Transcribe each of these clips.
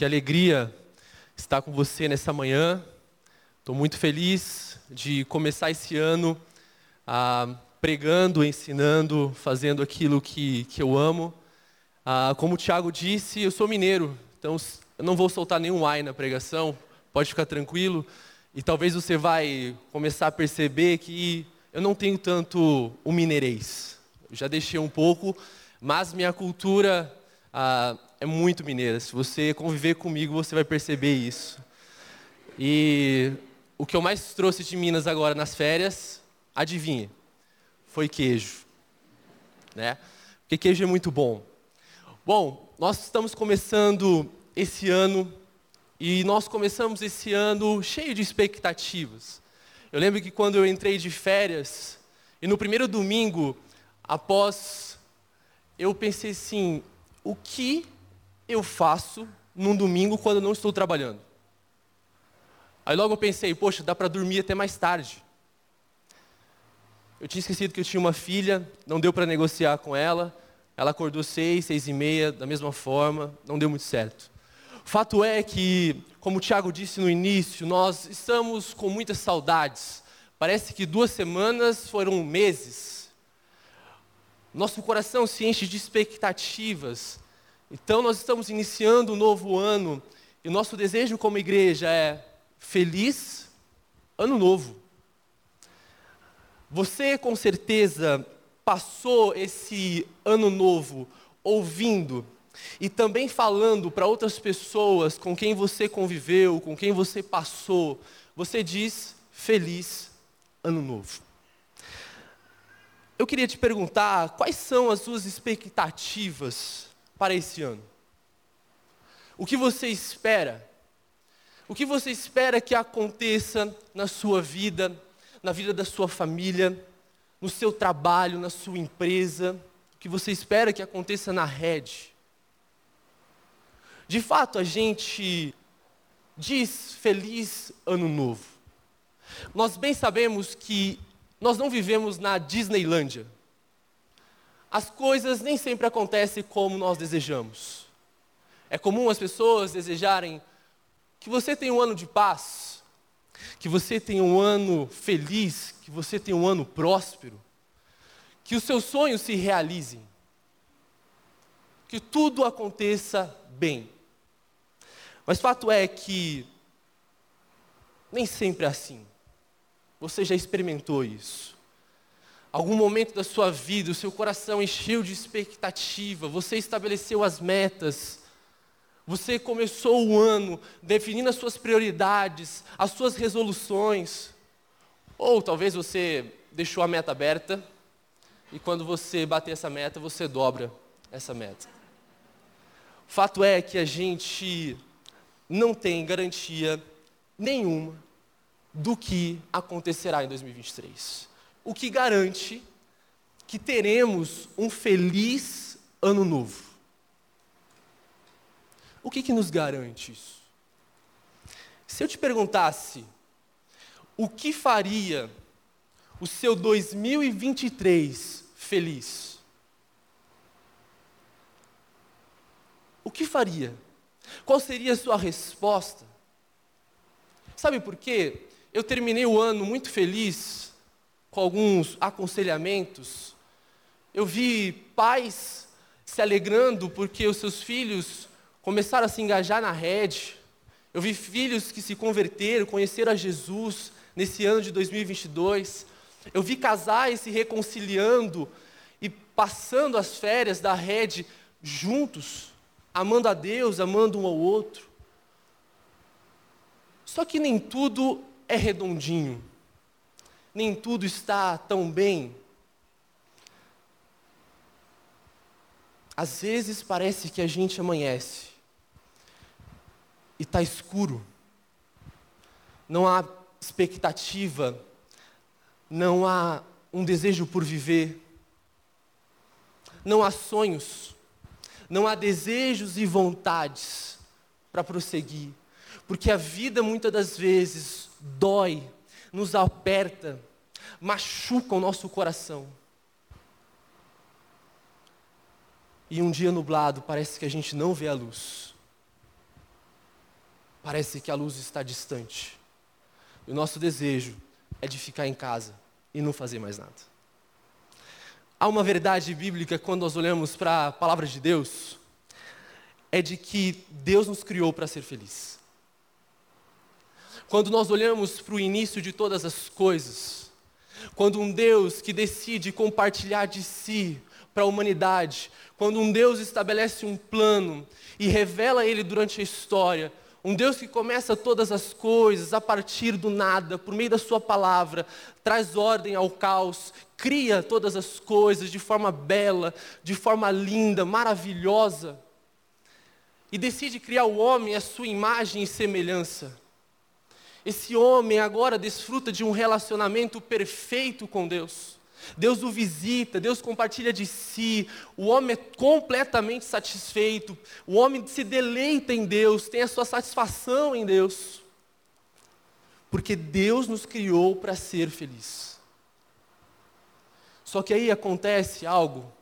Que alegria estar com você nessa manhã. Estou muito feliz de começar esse ano ah, pregando, ensinando, fazendo aquilo que, que eu amo. Ah, como o Tiago disse, eu sou mineiro, então eu não vou soltar nenhum ai na pregação, pode ficar tranquilo. E talvez você vai começar a perceber que eu não tenho tanto o mineirês. Eu já deixei um pouco, mas minha cultura ah, é muito mineira. Se você conviver comigo, você vai perceber isso. E o que eu mais trouxe de Minas agora nas férias, adivinha? Foi queijo. Né? Porque queijo é muito bom. Bom, nós estamos começando esse ano e nós começamos esse ano cheio de expectativas. Eu lembro que quando eu entrei de férias e no primeiro domingo após eu pensei assim, o que eu faço num domingo quando eu não estou trabalhando? Aí logo eu pensei, poxa, dá para dormir até mais tarde. Eu tinha esquecido que eu tinha uma filha, não deu para negociar com ela. Ela acordou seis, seis e meia, da mesma forma, não deu muito certo. Fato é que, como o Tiago disse no início, nós estamos com muitas saudades. Parece que duas semanas foram meses nosso coração se enche de expectativas. Então, nós estamos iniciando um novo ano e o nosso desejo como igreja é feliz ano novo. Você com certeza passou esse ano novo ouvindo e também falando para outras pessoas com quem você conviveu, com quem você passou. Você diz feliz ano novo. Eu queria te perguntar quais são as suas expectativas para esse ano? O que você espera? O que você espera que aconteça na sua vida, na vida da sua família, no seu trabalho, na sua empresa? O que você espera que aconteça na rede? De fato, a gente diz feliz ano novo. Nós bem sabemos que nós não vivemos na Disneylândia. As coisas nem sempre acontecem como nós desejamos. É comum as pessoas desejarem que você tenha um ano de paz, que você tenha um ano feliz, que você tenha um ano próspero, que os seus sonhos se realizem, que tudo aconteça bem. Mas fato é que nem sempre é assim. Você já experimentou isso? Algum momento da sua vida, o seu coração encheu de expectativa, você estabeleceu as metas, você começou o ano definindo as suas prioridades, as suas resoluções, ou talvez você deixou a meta aberta e quando você bater essa meta, você dobra essa meta. O fato é que a gente não tem garantia nenhuma do que acontecerá em 2023. O que garante que teremos um feliz ano novo. O que, que nos garante isso? Se eu te perguntasse o que faria o seu 2023 feliz, o que faria? Qual seria a sua resposta? Sabe por quê? Eu terminei o ano muito feliz, com alguns aconselhamentos. Eu vi pais se alegrando porque os seus filhos começaram a se engajar na rede. Eu vi filhos que se converteram, conheceram a Jesus nesse ano de 2022. Eu vi casais se reconciliando e passando as férias da rede juntos, amando a Deus, amando um ao outro. Só que nem tudo é redondinho, nem tudo está tão bem. Às vezes parece que a gente amanhece e está escuro, não há expectativa, não há um desejo por viver, não há sonhos, não há desejos e vontades para prosseguir, porque a vida muitas das vezes dói, nos aperta, machuca o nosso coração. E um dia nublado parece que a gente não vê a luz. parece que a luz está distante. E o nosso desejo é de ficar em casa e não fazer mais nada. Há uma verdade bíblica quando nós olhamos para a palavra de Deus, é de que Deus nos criou para ser feliz. Quando nós olhamos para o início de todas as coisas, quando um Deus que decide compartilhar de si para a humanidade, quando um Deus estabelece um plano e revela ele durante a história, um Deus que começa todas as coisas a partir do nada, por meio da Sua palavra, traz ordem ao caos, cria todas as coisas de forma bela, de forma linda, maravilhosa, e decide criar o homem à sua imagem e semelhança. Esse homem agora desfruta de um relacionamento perfeito com Deus. Deus o visita, Deus compartilha de si, o homem é completamente satisfeito, o homem se deleita em Deus, tem a sua satisfação em Deus, porque Deus nos criou para ser feliz. Só que aí acontece algo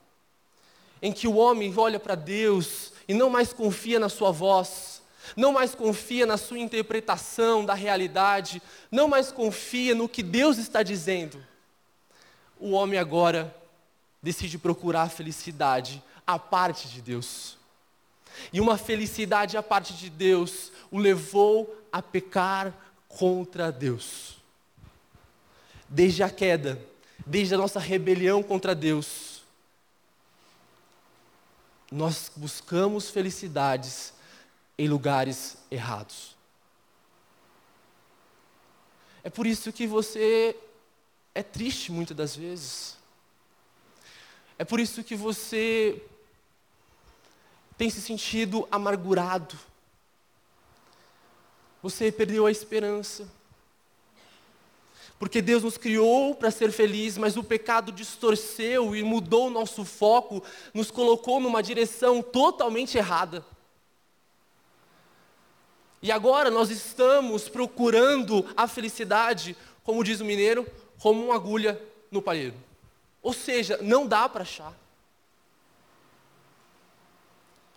em que o homem olha para Deus e não mais confia na sua voz, não mais confia na sua interpretação da realidade, não mais confia no que Deus está dizendo o homem agora decide procurar a felicidade à parte de Deus. E uma felicidade à parte de Deus o levou a pecar contra Deus. Desde a queda, desde a nossa rebelião contra Deus, nós buscamos felicidades em lugares errados. É por isso que você é triste muitas das vezes. É por isso que você tem se sentido amargurado. Você perdeu a esperança. Porque Deus nos criou para ser feliz, mas o pecado distorceu e mudou o nosso foco, nos colocou numa direção totalmente errada. E agora nós estamos procurando a felicidade, como diz o mineiro, como uma agulha no palheiro. Ou seja, não dá para achar.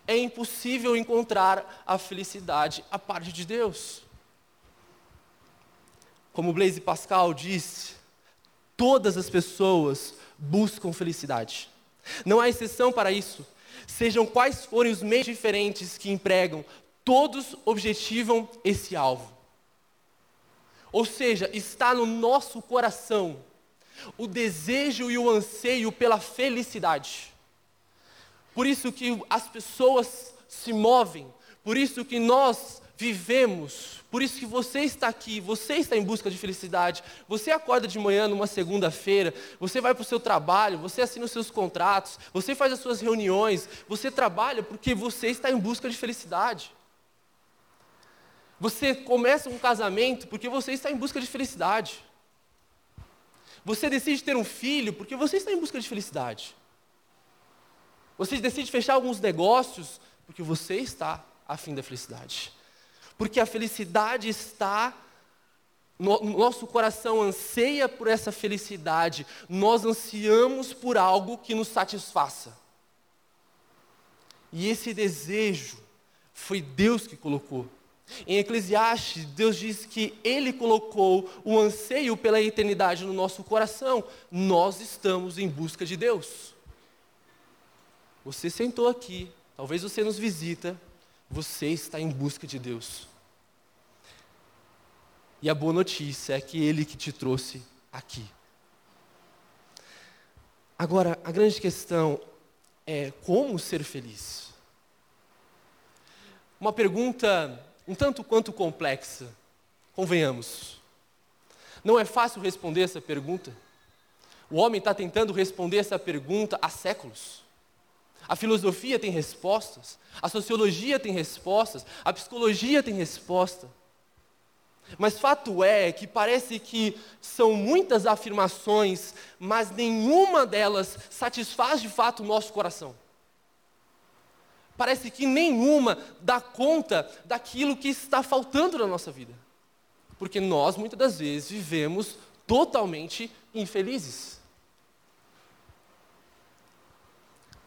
É impossível encontrar a felicidade a parte de Deus. Como Blaise Pascal disse, todas as pessoas buscam felicidade. Não há exceção para isso. Sejam quais forem os meios diferentes que empregam, todos objetivam esse alvo. Ou seja, está no nosso coração o desejo e o anseio pela felicidade. Por isso que as pessoas se movem, por isso que nós vivemos, por isso que você está aqui, você está em busca de felicidade. Você acorda de manhã numa segunda-feira, você vai para o seu trabalho, você assina os seus contratos, você faz as suas reuniões, você trabalha porque você está em busca de felicidade. Você começa um casamento porque você está em busca de felicidade. Você decide ter um filho porque você está em busca de felicidade. Você decide fechar alguns negócios porque você está afim da felicidade. Porque a felicidade está no, nosso coração anseia por essa felicidade, nós ansiamos por algo que nos satisfaça. E esse desejo foi Deus que colocou. Em Eclesiastes, Deus diz que Ele colocou o anseio pela eternidade no nosso coração. Nós estamos em busca de Deus. Você sentou aqui, talvez você nos visita, você está em busca de Deus. E a boa notícia é que Ele que te trouxe aqui. Agora, a grande questão é como ser feliz. Uma pergunta um tanto quanto complexa, convenhamos. Não é fácil responder essa pergunta. O homem está tentando responder essa pergunta há séculos. A filosofia tem respostas, a sociologia tem respostas, a psicologia tem resposta. Mas fato é que parece que são muitas afirmações, mas nenhuma delas satisfaz de fato o nosso coração parece que nenhuma dá conta daquilo que está faltando na nossa vida. Porque nós, muitas das vezes, vivemos totalmente infelizes.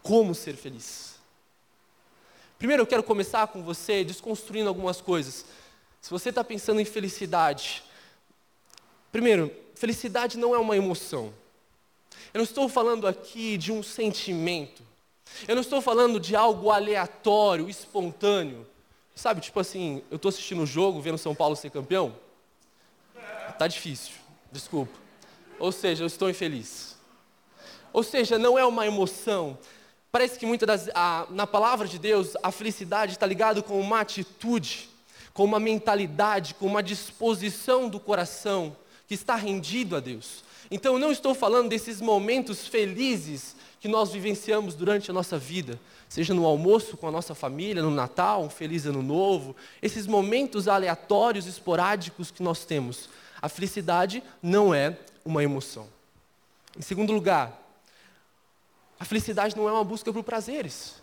Como ser feliz? Primeiro eu quero começar com você desconstruindo algumas coisas. Se você está pensando em felicidade, primeiro, felicidade não é uma emoção. Eu não estou falando aqui de um sentimento. Eu não estou falando de algo aleatório, espontâneo. Sabe, tipo assim, eu estou assistindo o jogo, vendo São Paulo ser campeão. Tá difícil, desculpa. Ou seja, eu estou infeliz. Ou seja, não é uma emoção. Parece que muitas das, a, na palavra de Deus, a felicidade está ligado com uma atitude, com uma mentalidade, com uma disposição do coração que está rendido a Deus. Então, eu não estou falando desses momentos felizes que nós vivenciamos durante a nossa vida, seja no almoço com a nossa família, no Natal, um feliz ano novo, esses momentos aleatórios, esporádicos que nós temos. A felicidade não é uma emoção. Em segundo lugar, a felicidade não é uma busca por prazeres.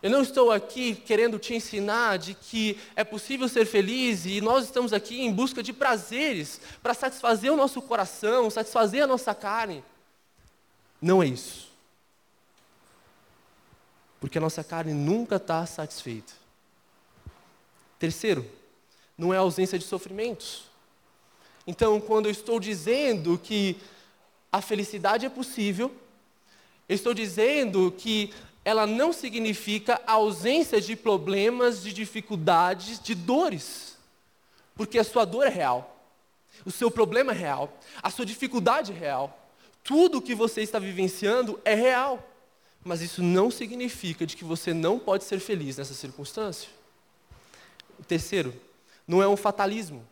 Eu não estou aqui querendo te ensinar de que é possível ser feliz e nós estamos aqui em busca de prazeres para satisfazer o nosso coração, satisfazer a nossa carne. Não é isso. Porque a nossa carne nunca está satisfeita. Terceiro, não é a ausência de sofrimentos. Então, quando eu estou dizendo que a felicidade é possível, eu estou dizendo que ela não significa a ausência de problemas, de dificuldades, de dores. Porque a sua dor é real. O seu problema é real. A sua dificuldade é real. Tudo o que você está vivenciando é real. Mas isso não significa de que você não pode ser feliz nessa circunstância. O terceiro, não é um fatalismo.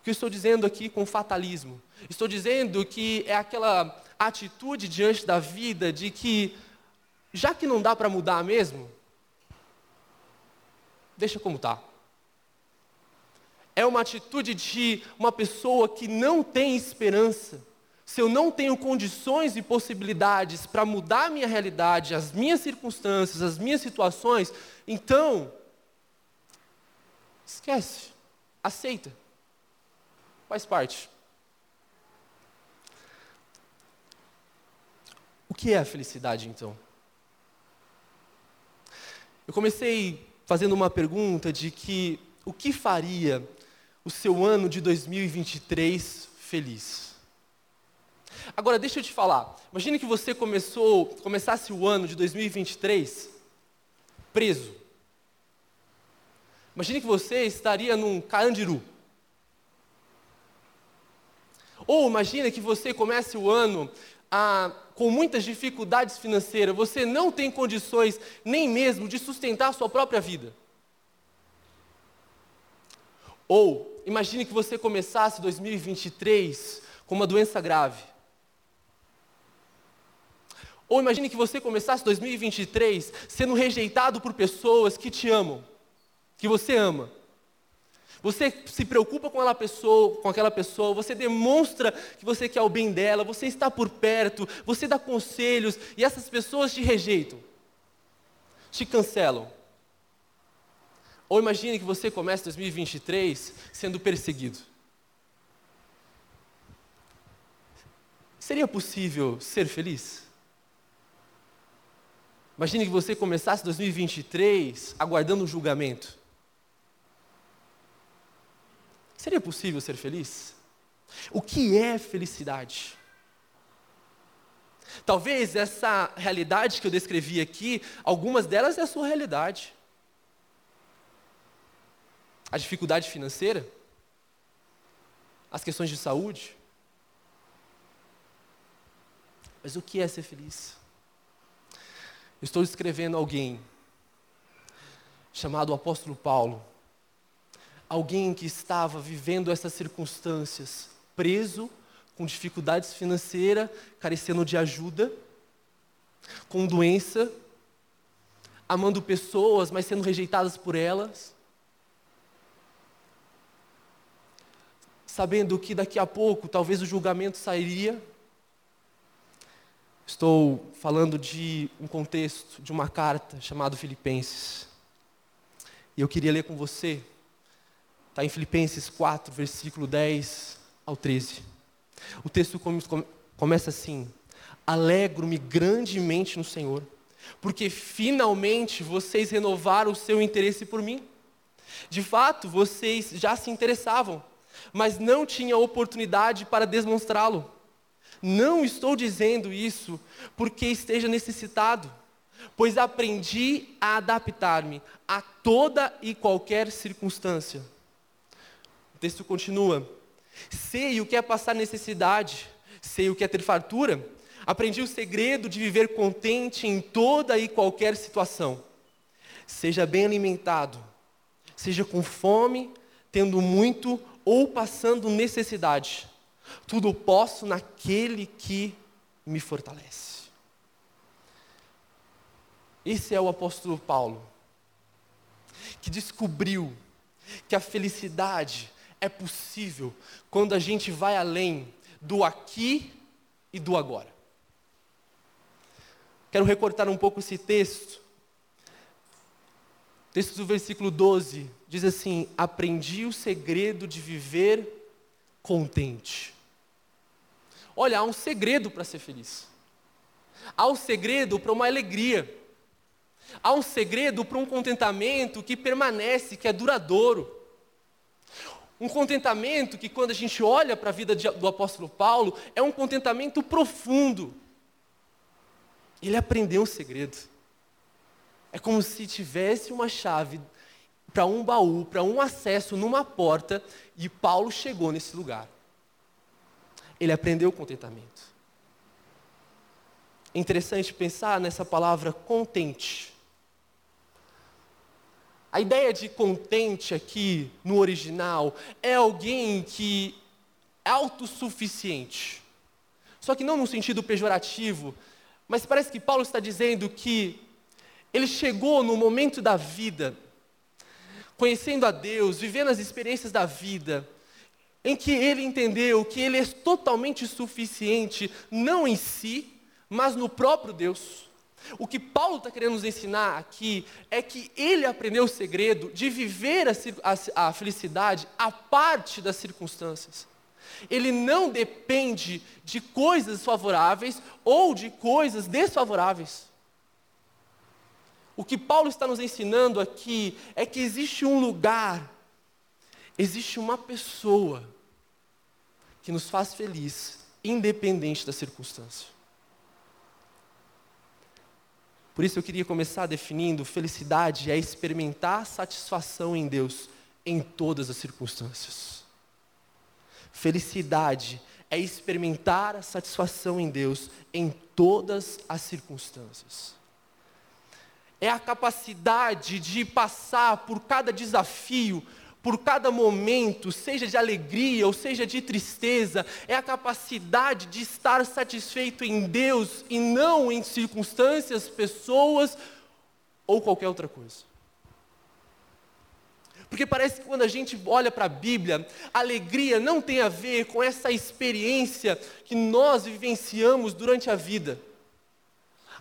O que eu estou dizendo aqui com fatalismo? Estou dizendo que é aquela atitude diante da vida de que já que não dá para mudar mesmo, deixa como está. É uma atitude de uma pessoa que não tem esperança. Se eu não tenho condições e possibilidades para mudar a minha realidade, as minhas circunstâncias, as minhas situações, então, esquece, aceita, faz parte. O que é a felicidade então? Eu comecei fazendo uma pergunta de que o que faria o seu ano de 2023 feliz? Agora deixa eu te falar. Imagine que você começou, começasse o ano de 2023 preso. Imagine que você estaria num Carandiru. Ou imagine que você comece o ano ah, com muitas dificuldades financeiras, você não tem condições nem mesmo de sustentar a sua própria vida. Ou, imagine que você começasse 2023 com uma doença grave. Ou imagine que você começasse 2023 sendo rejeitado por pessoas que te amam, que você ama. Você se preocupa com aquela pessoa, com aquela pessoa, você demonstra que você quer o bem dela, você está por perto, você dá conselhos e essas pessoas te rejeitam, te cancelam. Ou imagine que você comece 2023 sendo perseguido. Seria possível ser feliz? Imagine que você começasse 2023 aguardando um julgamento. Seria possível ser feliz? O que é felicidade? Talvez essa realidade que eu descrevi aqui, algumas delas é a sua realidade. A dificuldade financeira, as questões de saúde. Mas o que é ser feliz? Estou escrevendo alguém chamado apóstolo Paulo alguém que estava vivendo essas circunstâncias, preso, com dificuldades financeiras, carecendo de ajuda, com doença, amando pessoas, mas sendo rejeitadas por elas, sabendo que daqui a pouco talvez o julgamento sairia. Estou falando de um contexto, de uma carta chamada Filipenses. E eu queria ler com você Está em Filipenses 4, versículo 10 ao 13. O texto começa assim: Alegro-me grandemente no Senhor, porque finalmente vocês renovaram o seu interesse por mim. De fato, vocês já se interessavam, mas não tinham oportunidade para demonstrá-lo. Não estou dizendo isso porque esteja necessitado, pois aprendi a adaptar-me a toda e qualquer circunstância. O texto continua: Sei o que é passar necessidade, sei o que é ter fartura, aprendi o segredo de viver contente em toda e qualquer situação. Seja bem alimentado, seja com fome, tendo muito ou passando necessidade. Tudo posso naquele que me fortalece. Esse é o apóstolo Paulo, que descobriu que a felicidade é possível quando a gente vai além do aqui e do agora. Quero recortar um pouco esse texto. O texto do versículo 12 diz assim: Aprendi o segredo de viver contente. Olha, há um segredo para ser feliz. Há um segredo para uma alegria. Há um segredo para um contentamento que permanece, que é duradouro. Um contentamento que, quando a gente olha para a vida do apóstolo Paulo, é um contentamento profundo. Ele aprendeu um segredo. É como se tivesse uma chave para um baú, para um acesso numa porta, e Paulo chegou nesse lugar. Ele aprendeu o contentamento. É interessante pensar nessa palavra contente. A ideia de contente aqui no original é alguém que é autossuficiente. Só que não no sentido pejorativo, mas parece que Paulo está dizendo que ele chegou no momento da vida, conhecendo a Deus, vivendo as experiências da vida, em que ele entendeu que ele é totalmente suficiente, não em si, mas no próprio Deus. O que Paulo está querendo nos ensinar aqui é que ele aprendeu o segredo de viver a, a, a, felicidade a parte das circunstâncias. Ele não depende de coisas favoráveis ou de coisas desfavoráveis. O que Paulo está nos ensinando aqui é que existe um lugar, existe uma pessoa que nos faz feliz, independente da circunstância. Por isso eu queria começar definindo: felicidade é experimentar satisfação em Deus em todas as circunstâncias. Felicidade é experimentar a satisfação em Deus em todas as circunstâncias. É a capacidade de passar por cada desafio por cada momento, seja de alegria ou seja de tristeza, é a capacidade de estar satisfeito em Deus e não em circunstâncias, pessoas ou qualquer outra coisa. Porque parece que quando a gente olha para a Bíblia, alegria não tem a ver com essa experiência que nós vivenciamos durante a vida.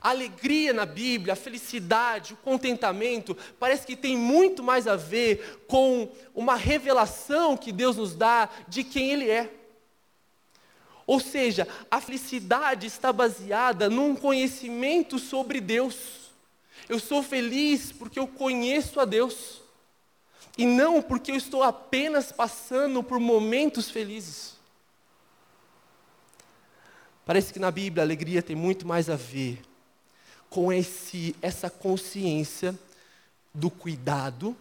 A alegria na Bíblia, a felicidade, o contentamento, parece que tem muito mais a ver com uma revelação que Deus nos dá de quem Ele é. Ou seja, a felicidade está baseada num conhecimento sobre Deus. Eu sou feliz porque eu conheço a Deus. E não porque eu estou apenas passando por momentos felizes. Parece que na Bíblia a alegria tem muito mais a ver com esse, essa consciência do cuidado,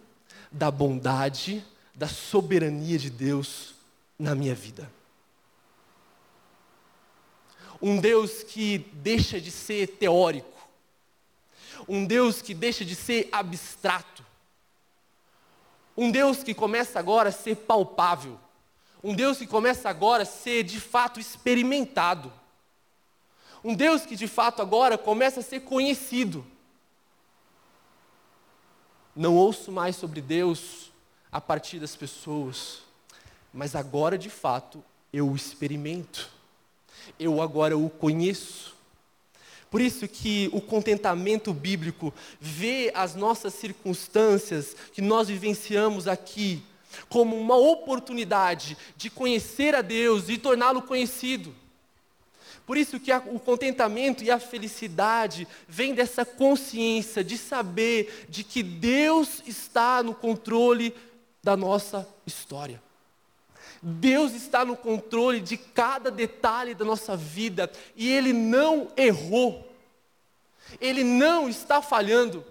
da bondade, da soberania de Deus na minha vida. Um Deus que deixa de ser teórico, um Deus que deixa de ser abstrato, um Deus que começa agora a ser palpável, um Deus que começa agora a ser de fato experimentado. Um Deus que de fato agora começa a ser conhecido. Não ouço mais sobre Deus a partir das pessoas, mas agora de fato eu o experimento. Eu agora o conheço. Por isso que o contentamento bíblico vê as nossas circunstâncias que nós vivenciamos aqui como uma oportunidade de conhecer a Deus e torná-lo conhecido. Por isso que o contentamento e a felicidade vem dessa consciência de saber de que Deus está no controle da nossa história. Deus está no controle de cada detalhe da nossa vida e Ele não errou. Ele não está falhando.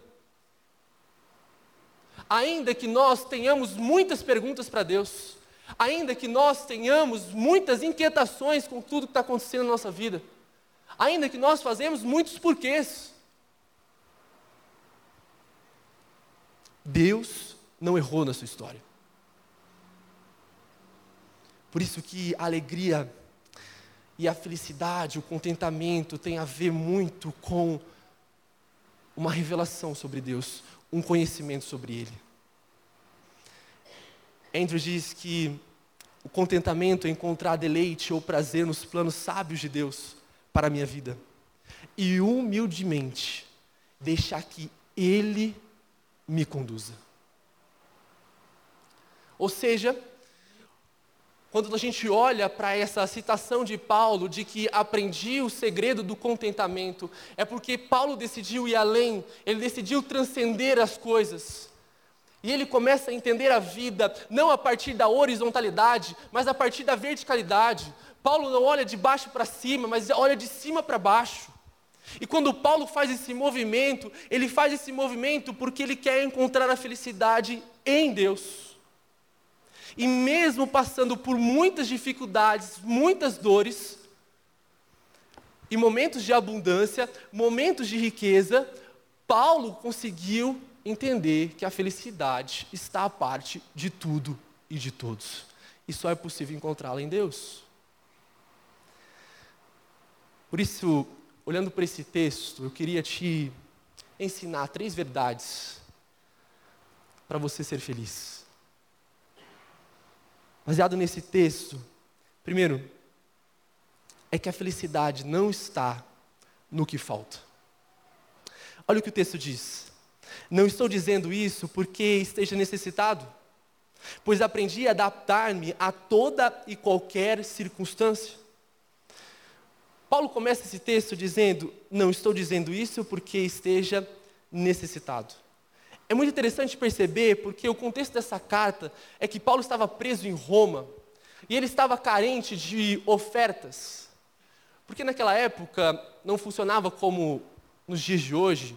Ainda que nós tenhamos muitas perguntas para Deus, ainda que nós tenhamos muitas inquietações com tudo que está acontecendo na nossa vida, ainda que nós fazemos muitos porquês, Deus não errou na sua história. Por isso que a alegria e a felicidade, o contentamento tem a ver muito com uma revelação sobre Deus, um conhecimento sobre Ele. Andrew diz que o contentamento é encontrar deleite ou prazer nos planos sábios de Deus para a minha vida. E humildemente deixar que Ele me conduza. Ou seja, quando a gente olha para essa citação de Paulo, de que aprendi o segredo do contentamento, é porque Paulo decidiu ir além, ele decidiu transcender as coisas. E ele começa a entender a vida não a partir da horizontalidade, mas a partir da verticalidade. Paulo não olha de baixo para cima, mas olha de cima para baixo. E quando Paulo faz esse movimento, ele faz esse movimento porque ele quer encontrar a felicidade em Deus. E mesmo passando por muitas dificuldades, muitas dores, e momentos de abundância, momentos de riqueza, Paulo conseguiu entender que a felicidade está a parte de tudo e de todos. E só é possível encontrá-la em Deus. Por isso, olhando para esse texto, eu queria te ensinar três verdades para você ser feliz baseado nesse texto, primeiro, é que a felicidade não está no que falta. Olha o que o texto diz. Não estou dizendo isso porque esteja necessitado, pois aprendi a adaptar-me a toda e qualquer circunstância. Paulo começa esse texto dizendo: Não estou dizendo isso porque esteja necessitado. É muito interessante perceber, porque o contexto dessa carta é que Paulo estava preso em Roma e ele estava carente de ofertas. Porque naquela época não funcionava como nos dias de hoje,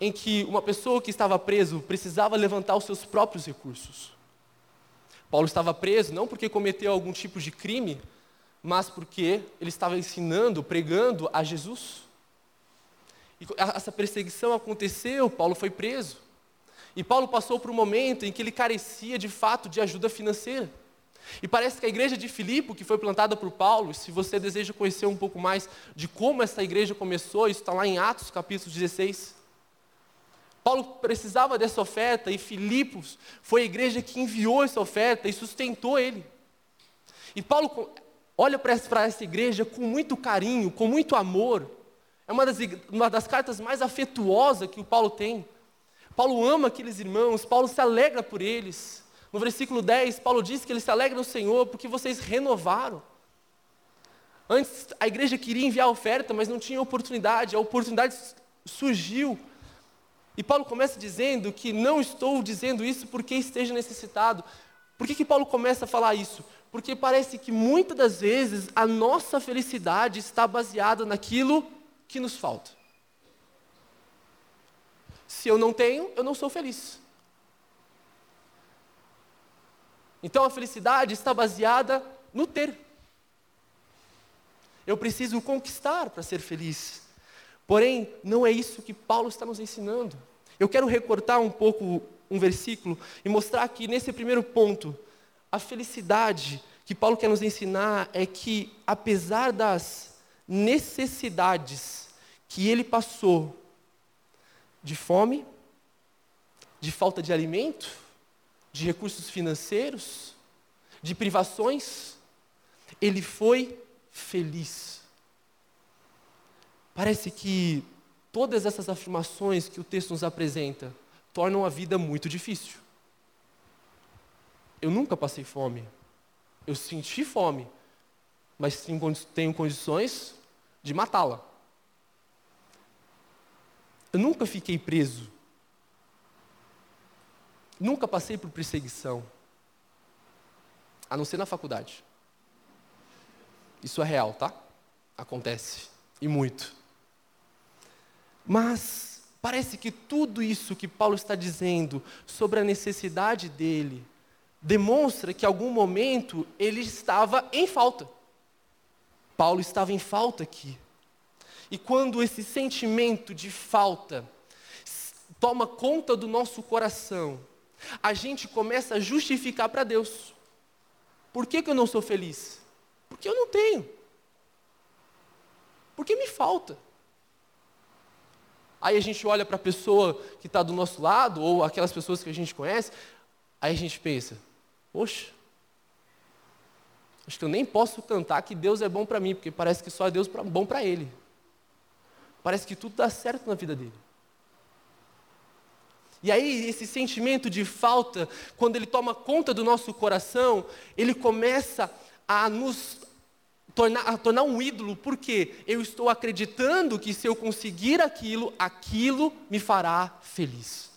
em que uma pessoa que estava preso precisava levantar os seus próprios recursos. Paulo estava preso não porque cometeu algum tipo de crime, mas porque ele estava ensinando, pregando a Jesus. E essa perseguição aconteceu, Paulo foi preso. E Paulo passou por um momento em que ele carecia de fato de ajuda financeira. E parece que a igreja de Filipe, que foi plantada por Paulo, se você deseja conhecer um pouco mais de como essa igreja começou, isso está lá em Atos capítulo 16. Paulo precisava dessa oferta e Filipos foi a igreja que enviou essa oferta e sustentou ele. E Paulo olha para essa igreja com muito carinho, com muito amor. É uma das, uma das cartas mais afetuosas que o Paulo tem. Paulo ama aqueles irmãos, Paulo se alegra por eles. No versículo 10, Paulo diz que ele se alegra no Senhor porque vocês renovaram. Antes a igreja queria enviar oferta, mas não tinha oportunidade, a oportunidade surgiu. E Paulo começa dizendo que não estou dizendo isso porque esteja necessitado. Por que, que Paulo começa a falar isso? Porque parece que muitas das vezes a nossa felicidade está baseada naquilo que nos falta. Se eu não tenho, eu não sou feliz. Então a felicidade está baseada no ter. Eu preciso conquistar para ser feliz. Porém, não é isso que Paulo está nos ensinando. Eu quero recortar um pouco um versículo e mostrar que nesse primeiro ponto, a felicidade que Paulo quer nos ensinar é que, apesar das necessidades que ele passou de fome, de falta de alimento, de recursos financeiros, de privações, ele foi feliz. Parece que todas essas afirmações que o texto nos apresenta tornam a vida muito difícil. Eu nunca passei fome. Eu senti fome, mas tenho condições de matá-la. Eu nunca fiquei preso. Nunca passei por perseguição. A não ser na faculdade. Isso é real, tá? Acontece. E muito. Mas parece que tudo isso que Paulo está dizendo sobre a necessidade dele demonstra que em algum momento ele estava em falta. Paulo estava em falta aqui. E quando esse sentimento de falta toma conta do nosso coração, a gente começa a justificar para Deus. Por que, que eu não sou feliz? Porque eu não tenho. Porque me falta. Aí a gente olha para a pessoa que está do nosso lado, ou aquelas pessoas que a gente conhece, aí a gente pensa: poxa, acho que eu nem posso cantar que Deus é bom para mim, porque parece que só é Deus bom para ele. Parece que tudo dá certo na vida dele. E aí, esse sentimento de falta, quando ele toma conta do nosso coração, ele começa a nos tornar, tornar um ídolo, porque eu estou acreditando que se eu conseguir aquilo, aquilo me fará feliz.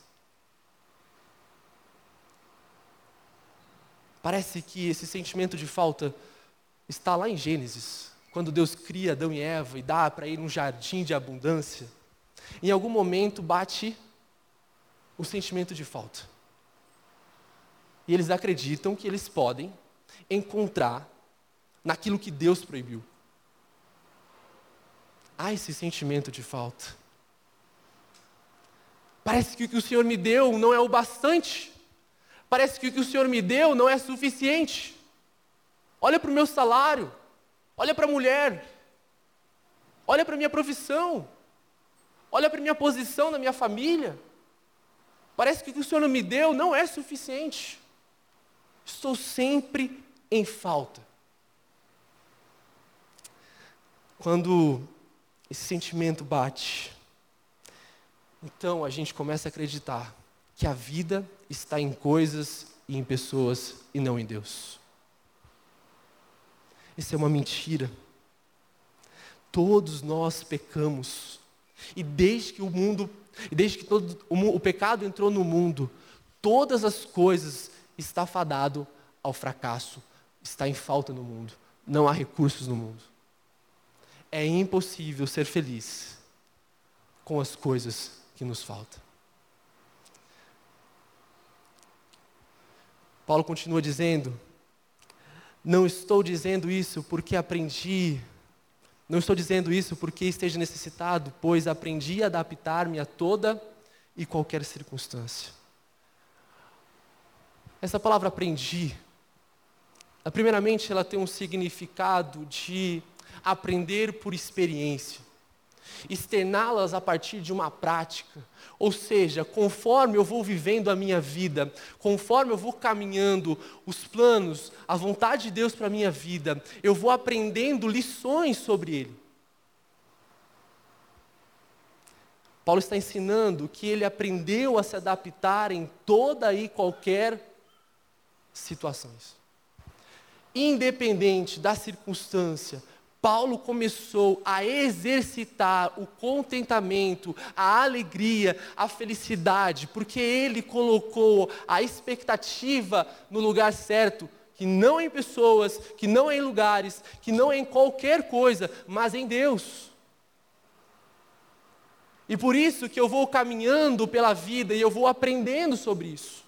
Parece que esse sentimento de falta está lá em Gênesis, quando Deus cria Adão e Eva e dá para ir um jardim de abundância. Em algum momento bate o sentimento de falta. E eles acreditam que eles podem encontrar naquilo que Deus proibiu. Há esse sentimento de falta. Parece que o que o Senhor me deu não é o bastante. Parece que o que o Senhor me deu não é suficiente. Olha para o meu salário. Olha para a mulher. Olha para a minha profissão. Olha para a minha posição na minha família. Parece que o que o Senhor me deu não é suficiente. Estou sempre em falta. Quando esse sentimento bate, então a gente começa a acreditar que a vida está em coisas e em pessoas e não em Deus. Isso é uma mentira. Todos nós pecamos. E desde que o mundo desde que todo, o, o pecado entrou no mundo, todas as coisas está fadado ao fracasso, está em falta no mundo. Não há recursos no mundo. É impossível ser feliz com as coisas que nos faltam. Paulo continua dizendo: Não estou dizendo isso porque aprendi não estou dizendo isso porque esteja necessitado, pois aprendi a adaptar-me a toda e qualquer circunstância. Essa palavra aprendi, primeiramente, ela tem um significado de aprender por experiência externá-las a partir de uma prática. Ou seja, conforme eu vou vivendo a minha vida, conforme eu vou caminhando os planos, a vontade de Deus para a minha vida, eu vou aprendendo lições sobre Ele. Paulo está ensinando que ele aprendeu a se adaptar em toda e qualquer situações. Independente da circunstância, Paulo começou a exercitar o contentamento, a alegria, a felicidade, porque ele colocou a expectativa no lugar certo, que não é em pessoas, que não é em lugares, que não é em qualquer coisa, mas em Deus. E por isso que eu vou caminhando pela vida e eu vou aprendendo sobre isso.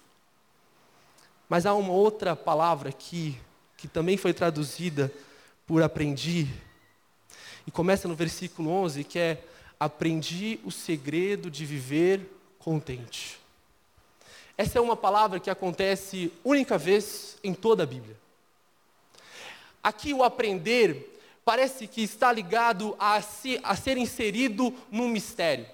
Mas há uma outra palavra aqui, que também foi traduzida por aprendi. E começa no versículo 11, que é: Aprendi o segredo de viver contente. Essa é uma palavra que acontece única vez em toda a Bíblia. Aqui o aprender parece que está ligado a, se, a ser inserido num mistério.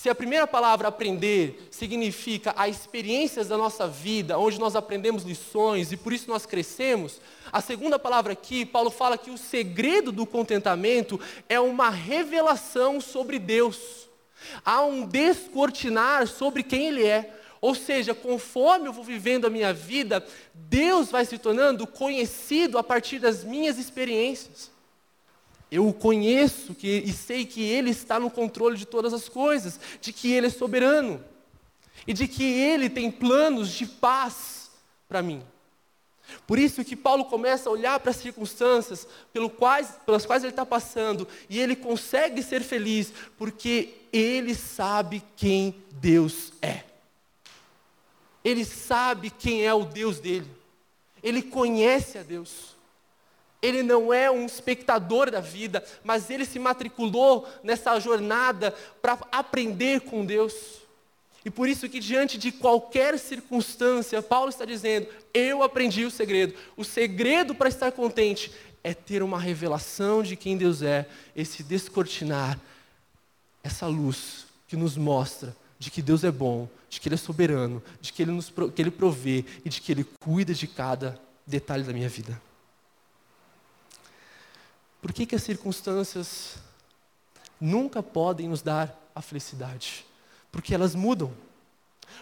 Se a primeira palavra aprender significa as experiências da nossa vida, onde nós aprendemos lições e por isso nós crescemos, a segunda palavra aqui, Paulo fala que o segredo do contentamento é uma revelação sobre Deus. Há um descortinar sobre quem Ele é. Ou seja, conforme eu vou vivendo a minha vida, Deus vai se tornando conhecido a partir das minhas experiências. Eu o conheço que, e sei que Ele está no controle de todas as coisas, de que Ele é soberano e de que Ele tem planos de paz para mim. Por isso que Paulo começa a olhar para as circunstâncias pelo quais, pelas quais ele está passando e ele consegue ser feliz porque ele sabe quem Deus é. Ele sabe quem é o Deus dele. Ele conhece a Deus. Ele não é um espectador da vida, mas ele se matriculou nessa jornada para aprender com Deus. E por isso que diante de qualquer circunstância, Paulo está dizendo: eu aprendi o segredo. O segredo para estar contente é ter uma revelação de quem Deus é, esse descortinar, essa luz que nos mostra de que Deus é bom, de que Ele é soberano, de que Ele, nos, que Ele provê e de que Ele cuida de cada detalhe da minha vida. Por que, que as circunstâncias nunca podem nos dar a felicidade? Porque elas mudam.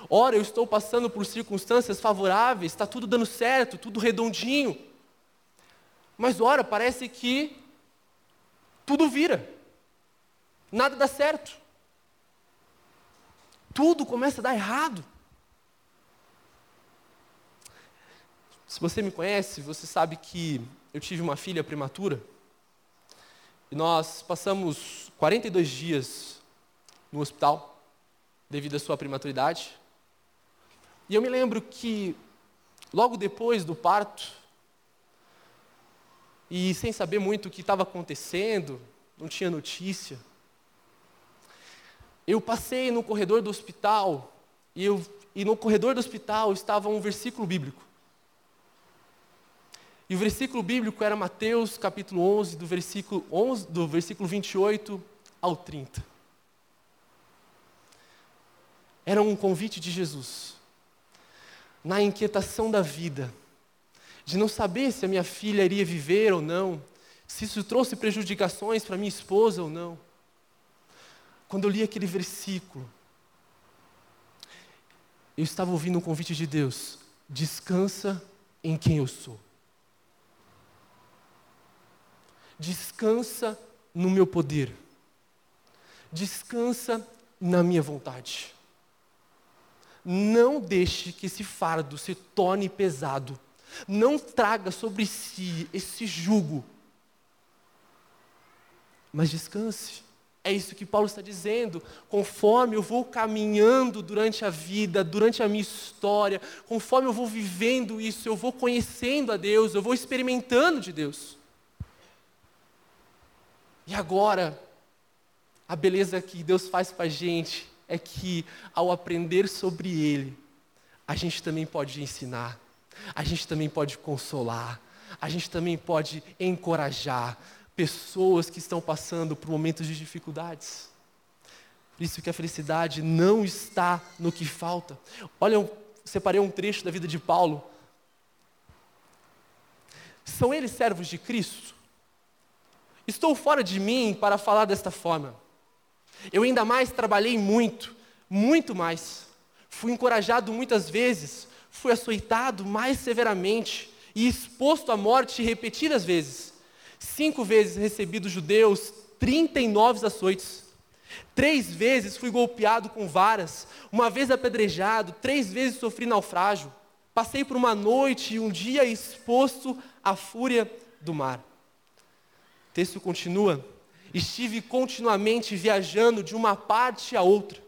Ora, eu estou passando por circunstâncias favoráveis, está tudo dando certo, tudo redondinho. Mas, ora, parece que tudo vira, nada dá certo. Tudo começa a dar errado. Se você me conhece, você sabe que eu tive uma filha prematura. E nós passamos 42 dias no hospital, devido à sua prematuridade. E eu me lembro que, logo depois do parto, e sem saber muito o que estava acontecendo, não tinha notícia, eu passei no corredor do hospital, e, eu, e no corredor do hospital estava um versículo bíblico. E o versículo bíblico era Mateus capítulo 11, do versículo, 11, do versículo 28 ao 30. Era um convite de Jesus, na inquietação da vida, de não saber se a minha filha iria viver ou não, se isso trouxe prejudicações para minha esposa ou não. Quando eu li aquele versículo, eu estava ouvindo um convite de Deus: descansa em quem eu sou. Descansa no meu poder. Descansa na minha vontade. Não deixe que esse fardo se torne pesado. Não traga sobre si esse jugo. Mas descanse. É isso que Paulo está dizendo. Conforme eu vou caminhando durante a vida, durante a minha história, conforme eu vou vivendo isso, eu vou conhecendo a Deus, eu vou experimentando de Deus. E agora, a beleza que Deus faz para a gente é que, ao aprender sobre Ele, a gente também pode ensinar, a gente também pode consolar, a gente também pode encorajar pessoas que estão passando por momentos de dificuldades. Por isso que a felicidade não está no que falta. Olha, eu separei um trecho da vida de Paulo. São eles servos de Cristo? Estou fora de mim para falar desta forma. Eu ainda mais trabalhei muito, muito mais. Fui encorajado muitas vezes, fui açoitado mais severamente e exposto à morte repetidas vezes. Cinco vezes recebi dos judeus 39 açoites. Três vezes fui golpeado com varas, uma vez apedrejado, três vezes sofri naufrágio. Passei por uma noite e um dia exposto à fúria do mar texto continua: Estive continuamente viajando de uma parte a outra.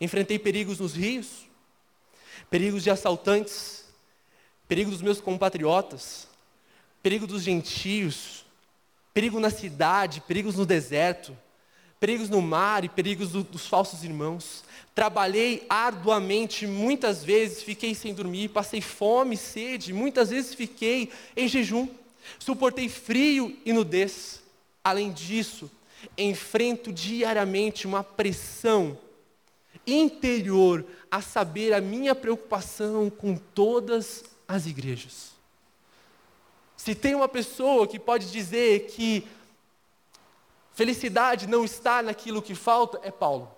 Enfrentei perigos nos rios, perigos de assaltantes, perigo dos meus compatriotas, perigo dos gentios, perigo na cidade, perigos no deserto, perigos no mar e perigos do, dos falsos irmãos. Trabalhei arduamente, muitas vezes fiquei sem dormir, passei fome, sede, muitas vezes fiquei em jejum. Suportei frio e nudez. Além disso, enfrento diariamente uma pressão interior a saber a minha preocupação com todas as igrejas. Se tem uma pessoa que pode dizer que felicidade não está naquilo que falta, é Paulo.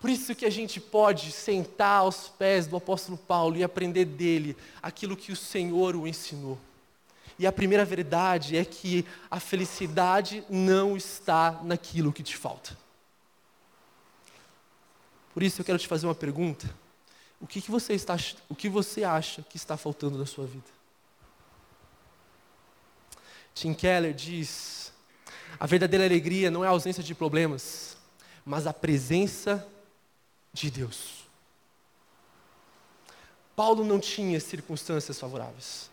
Por isso que a gente pode sentar aos pés do apóstolo Paulo e aprender dele aquilo que o Senhor o ensinou. E a primeira verdade é que a felicidade não está naquilo que te falta. Por isso eu quero te fazer uma pergunta. O que, que, você, está, o que você acha que está faltando na sua vida? Tim Keller diz: a verdadeira alegria não é a ausência de problemas, mas a presença de Deus. Paulo não tinha circunstâncias favoráveis.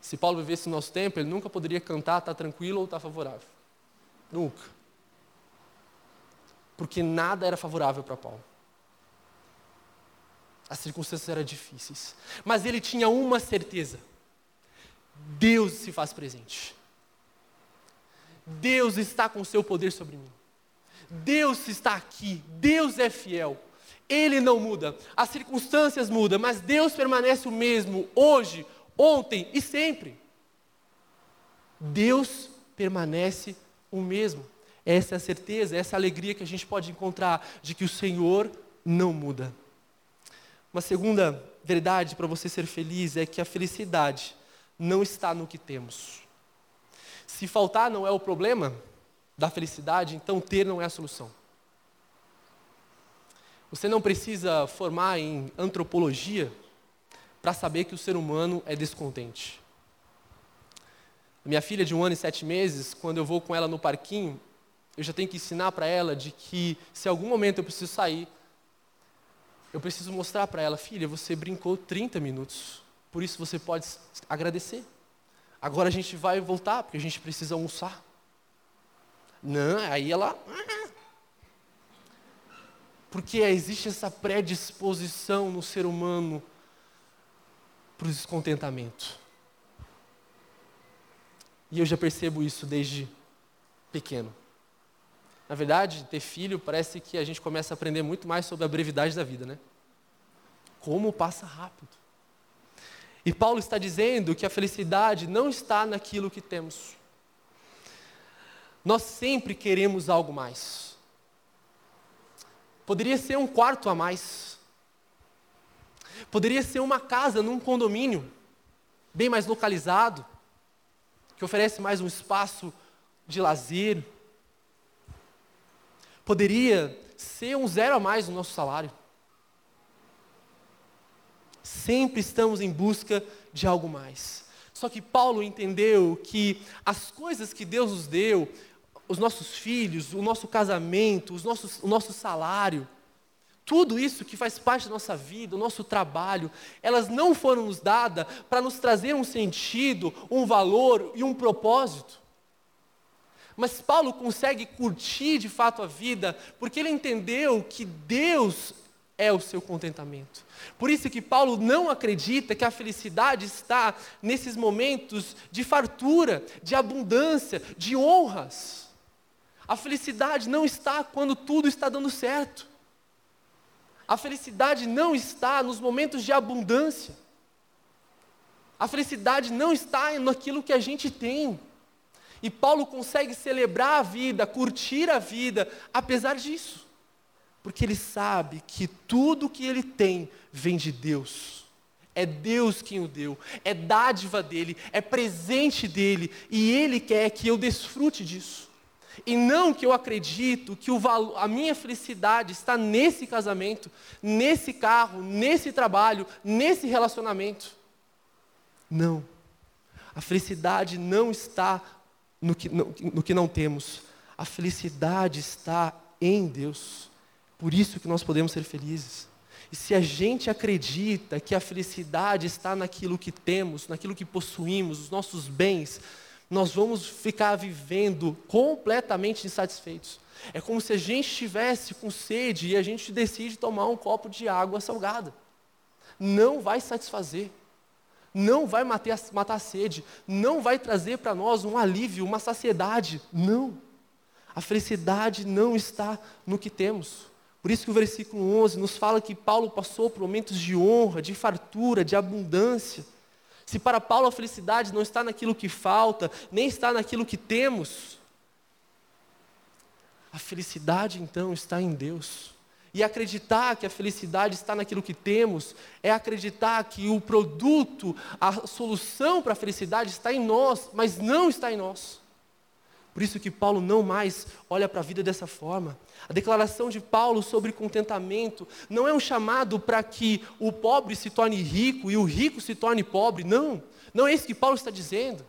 Se Paulo vivesse no nosso tempo, ele nunca poderia cantar, está tranquilo ou está favorável. Nunca. Porque nada era favorável para Paulo. As circunstâncias eram difíceis. Mas ele tinha uma certeza: Deus se faz presente. Deus está com o seu poder sobre mim. Deus está aqui. Deus é fiel. Ele não muda. As circunstâncias mudam, mas Deus permanece o mesmo hoje, ontem e sempre. Deus permanece o mesmo. Essa é a certeza, essa é a alegria que a gente pode encontrar de que o Senhor não muda. Uma segunda verdade para você ser feliz é que a felicidade não está no que temos. Se faltar não é o problema da felicidade, então ter não é a solução. Você não precisa formar em antropologia para saber que o ser humano é descontente. Minha filha de um ano e sete meses, quando eu vou com ela no parquinho, eu já tenho que ensinar para ela de que se algum momento eu preciso sair, eu preciso mostrar para ela, filha, você brincou 30 minutos, por isso você pode agradecer. Agora a gente vai voltar, porque a gente precisa almoçar. Não, aí ela. Porque existe essa predisposição no ser humano para o descontentamento. E eu já percebo isso desde pequeno. Na verdade, ter filho parece que a gente começa a aprender muito mais sobre a brevidade da vida, né? Como passa rápido. E Paulo está dizendo que a felicidade não está naquilo que temos. Nós sempre queremos algo mais. Poderia ser um quarto a mais. Poderia ser uma casa num condomínio, bem mais localizado, que oferece mais um espaço de lazer. Poderia ser um zero a mais no nosso salário. Sempre estamos em busca de algo mais. Só que Paulo entendeu que as coisas que Deus nos deu, os nossos filhos, o nosso casamento, os nossos, o nosso salário, tudo isso que faz parte da nossa vida, o nosso trabalho, elas não foram nos dadas para nos trazer um sentido, um valor e um propósito. Mas Paulo consegue curtir de fato a vida, porque ele entendeu que Deus é o seu contentamento. Por isso que Paulo não acredita que a felicidade está nesses momentos de fartura, de abundância, de honras. A felicidade não está quando tudo está dando certo. A felicidade não está nos momentos de abundância. A felicidade não está naquilo que a gente tem. E Paulo consegue celebrar a vida, curtir a vida, apesar disso porque ele sabe que tudo que ele tem vem de Deus. É Deus quem o deu, é dádiva dele, é presente dele, e ele quer que eu desfrute disso. E não que eu acredito que o valor, a minha felicidade está nesse casamento, nesse carro, nesse trabalho, nesse relacionamento. Não. A felicidade não está no que, no, no que não temos. A felicidade está em Deus. Por isso que nós podemos ser felizes. E se a gente acredita que a felicidade está naquilo que temos, naquilo que possuímos, os nossos bens, nós vamos ficar vivendo completamente insatisfeitos. É como se a gente estivesse com sede e a gente decide tomar um copo de água salgada. Não vai satisfazer, não vai matar, matar a sede, não vai trazer para nós um alívio, uma saciedade. Não. A felicidade não está no que temos. Por isso que o versículo 11 nos fala que Paulo passou por momentos de honra, de fartura, de abundância. Se para Paulo a felicidade não está naquilo que falta, nem está naquilo que temos, a felicidade então está em Deus. E acreditar que a felicidade está naquilo que temos é acreditar que o produto, a solução para a felicidade está em nós, mas não está em nós. Por isso que Paulo não mais olha para a vida dessa forma. A declaração de Paulo sobre contentamento não é um chamado para que o pobre se torne rico e o rico se torne pobre. Não, não é isso que Paulo está dizendo.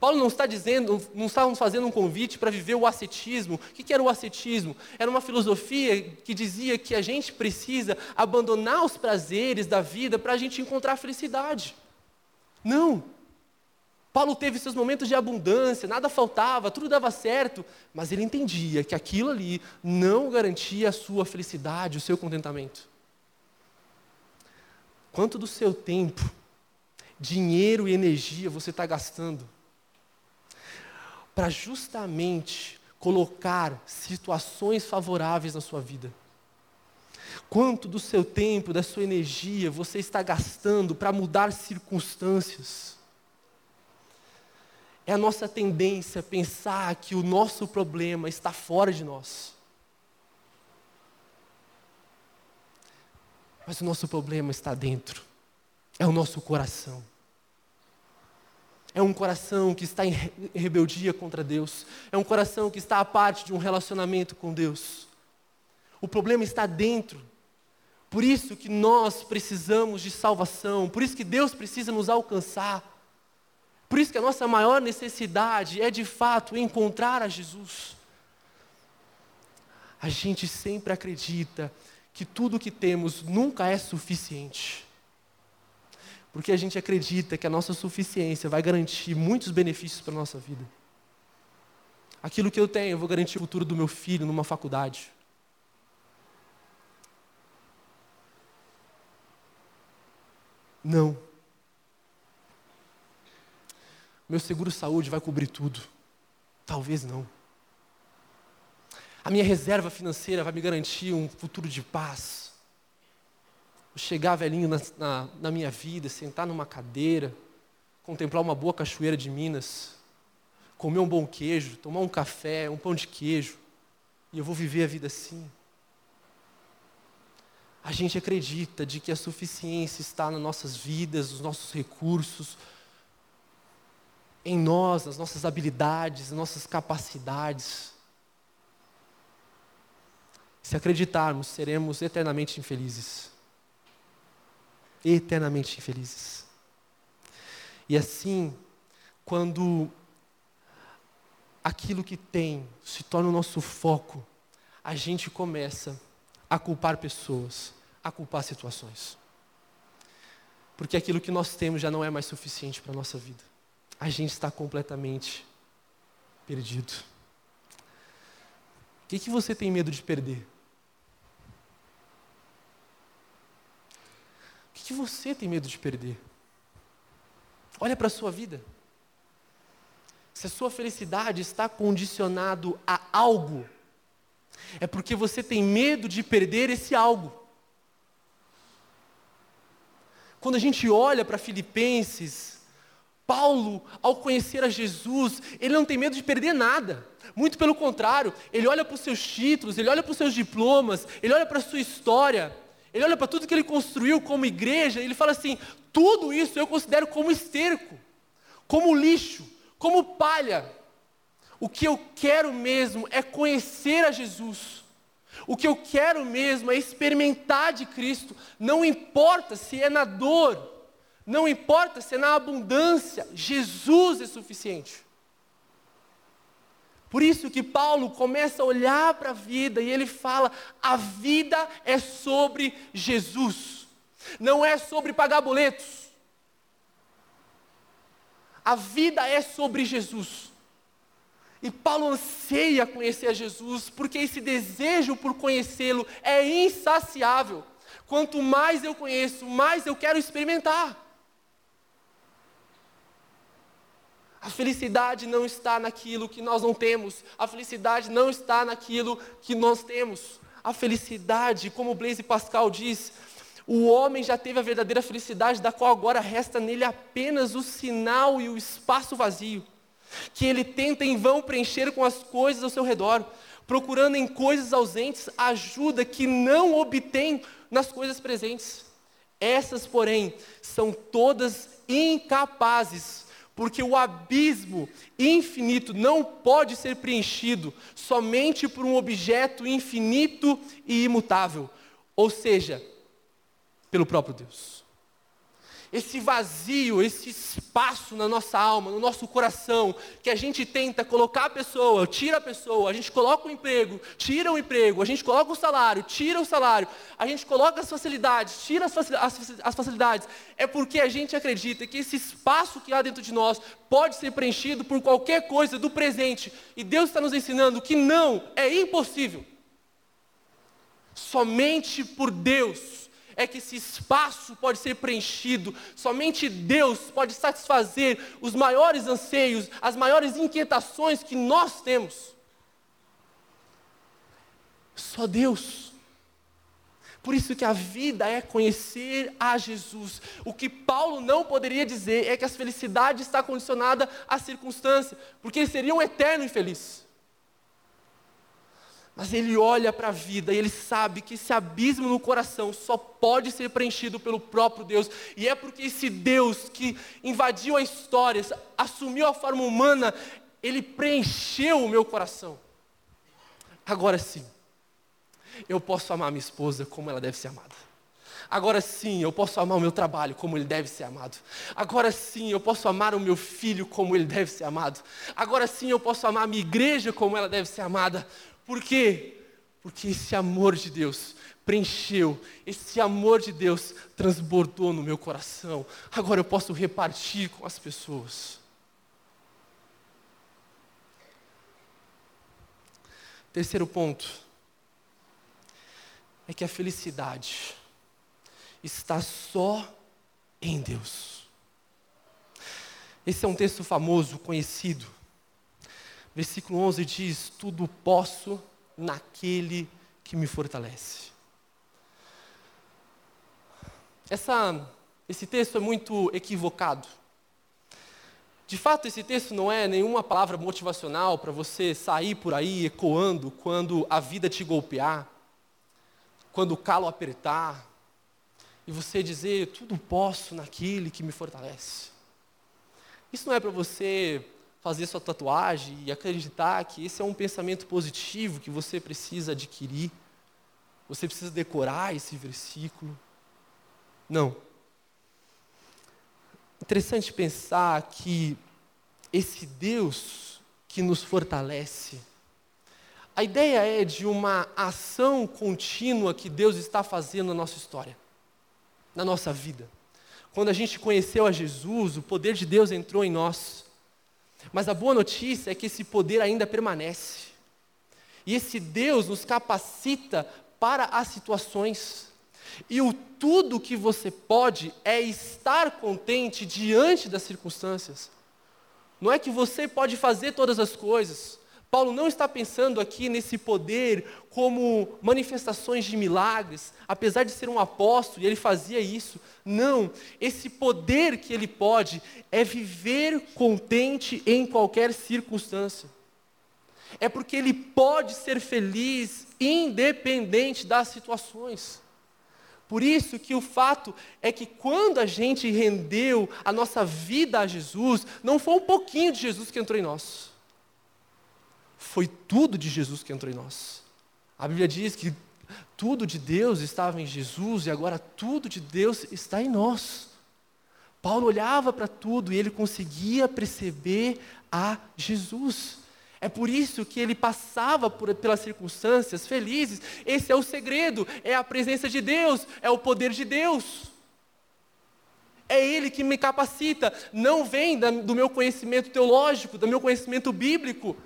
Paulo não está dizendo, não está fazendo um convite para viver o ascetismo. O que era o ascetismo? Era uma filosofia que dizia que a gente precisa abandonar os prazeres da vida para a gente encontrar a felicidade. Não. Paulo teve seus momentos de abundância, nada faltava, tudo dava certo, mas ele entendia que aquilo ali não garantia a sua felicidade, o seu contentamento. Quanto do seu tempo, dinheiro e energia você está gastando para justamente colocar situações favoráveis na sua vida. Quanto do seu tempo, da sua energia você está gastando para mudar circunstâncias? É a nossa tendência pensar que o nosso problema está fora de nós. Mas o nosso problema está dentro. É o nosso coração. É um coração que está em rebeldia contra Deus. É um coração que está à parte de um relacionamento com Deus. O problema está dentro. Por isso que nós precisamos de salvação. Por isso que Deus precisa nos alcançar. Por isso que a nossa maior necessidade é de fato encontrar a Jesus. A gente sempre acredita que tudo que temos nunca é suficiente. Porque a gente acredita que a nossa suficiência vai garantir muitos benefícios para a nossa vida. Aquilo que eu tenho, eu vou garantir o futuro do meu filho numa faculdade. Não. Meu seguro saúde vai cobrir tudo. Talvez não. A minha reserva financeira vai me garantir um futuro de paz chegar velhinho na, na, na minha vida, sentar numa cadeira, contemplar uma boa cachoeira de Minas, comer um bom queijo, tomar um café, um pão de queijo, e eu vou viver a vida assim. A gente acredita de que a suficiência está nas nossas vidas, nos nossos recursos, em nós, nas nossas habilidades, nas nossas capacidades. Se acreditarmos, seremos eternamente infelizes eternamente infelizes. E assim, quando aquilo que tem se torna o nosso foco, a gente começa a culpar pessoas, a culpar situações. Porque aquilo que nós temos já não é mais suficiente para a nossa vida. A gente está completamente perdido. O que, que você tem medo de perder? O que você tem medo de perder? Olha para a sua vida. Se a sua felicidade está condicionado a algo, é porque você tem medo de perder esse algo. Quando a gente olha para Filipenses, Paulo, ao conhecer a Jesus, ele não tem medo de perder nada. Muito pelo contrário, ele olha para os seus títulos, ele olha para os seus diplomas, ele olha para a sua história, ele olha para tudo que ele construiu como igreja e ele fala assim: tudo isso eu considero como esterco, como lixo, como palha. O que eu quero mesmo é conhecer a Jesus. O que eu quero mesmo é experimentar de Cristo. Não importa se é na dor, não importa se é na abundância, Jesus é suficiente. Por isso que Paulo começa a olhar para a vida e ele fala: a vida é sobre Jesus, não é sobre pagar boletos. A vida é sobre Jesus. E Paulo anseia conhecer a Jesus, porque esse desejo por conhecê-lo é insaciável. Quanto mais eu conheço, mais eu quero experimentar. A felicidade não está naquilo que nós não temos. A felicidade não está naquilo que nós temos. A felicidade, como Blaise Pascal diz, o homem já teve a verdadeira felicidade, da qual agora resta nele apenas o sinal e o espaço vazio, que ele tenta em vão preencher com as coisas ao seu redor, procurando em coisas ausentes ajuda que não obtém nas coisas presentes. Essas, porém, são todas incapazes, porque o abismo infinito não pode ser preenchido somente por um objeto infinito e imutável, ou seja, pelo próprio Deus esse vazio, esse espaço na nossa alma, no nosso coração, que a gente tenta colocar a pessoa, tira a pessoa, a gente coloca o emprego, tira o emprego, a gente coloca o salário, tira o salário, a gente coloca as facilidades, tira as facilidades, é porque a gente acredita que esse espaço que há dentro de nós pode ser preenchido por qualquer coisa do presente, e Deus está nos ensinando que não, é impossível. Somente por Deus é que esse espaço pode ser preenchido, somente Deus pode satisfazer os maiores anseios, as maiores inquietações que nós temos. Só Deus. Por isso que a vida é conhecer a Jesus. O que Paulo não poderia dizer é que a felicidade está condicionada à circunstância, porque ele seria um eterno infeliz. Mas ele olha para a vida e ele sabe que esse abismo no coração só pode ser preenchido pelo próprio Deus. E é porque esse Deus que invadiu a história, assumiu a forma humana, ele preencheu o meu coração. Agora sim, eu posso amar minha esposa como ela deve ser amada. Agora sim, eu posso amar o meu trabalho como ele deve ser amado. Agora sim, eu posso amar o meu filho como ele deve ser amado. Agora sim, eu posso amar a minha igreja como ela deve ser amada. Por quê? Porque esse amor de Deus preencheu, esse amor de Deus transbordou no meu coração. Agora eu posso repartir com as pessoas. Terceiro ponto é que a felicidade está só em Deus. Esse é um texto famoso, conhecido Versículo 11 diz: Tudo posso naquele que me fortalece. Essa, esse texto é muito equivocado. De fato, esse texto não é nenhuma palavra motivacional para você sair por aí ecoando quando a vida te golpear, quando o calo apertar, e você dizer: Tudo posso naquele que me fortalece. Isso não é para você fazer sua tatuagem e acreditar que esse é um pensamento positivo que você precisa adquirir. Você precisa decorar esse versículo. Não. Interessante pensar que esse Deus que nos fortalece, a ideia é de uma ação contínua que Deus está fazendo na nossa história, na nossa vida. Quando a gente conheceu a Jesus, o poder de Deus entrou em nós. Mas a boa notícia é que esse poder ainda permanece. E esse Deus nos capacita para as situações. E o tudo que você pode é estar contente diante das circunstâncias. Não é que você pode fazer todas as coisas. Paulo não está pensando aqui nesse poder como manifestações de milagres, apesar de ser um apóstolo e ele fazia isso. Não, esse poder que ele pode é viver contente em qualquer circunstância. É porque ele pode ser feliz independente das situações. Por isso que o fato é que quando a gente rendeu a nossa vida a Jesus, não foi um pouquinho de Jesus que entrou em nós foi tudo de Jesus que entrou em nós. A Bíblia diz que tudo de Deus estava em Jesus e agora tudo de Deus está em nós. Paulo olhava para tudo e ele conseguia perceber a Jesus. É por isso que ele passava por, pelas circunstâncias felizes. Esse é o segredo, é a presença de Deus, é o poder de Deus. É Ele que me capacita, não vem da, do meu conhecimento teológico, do meu conhecimento bíblico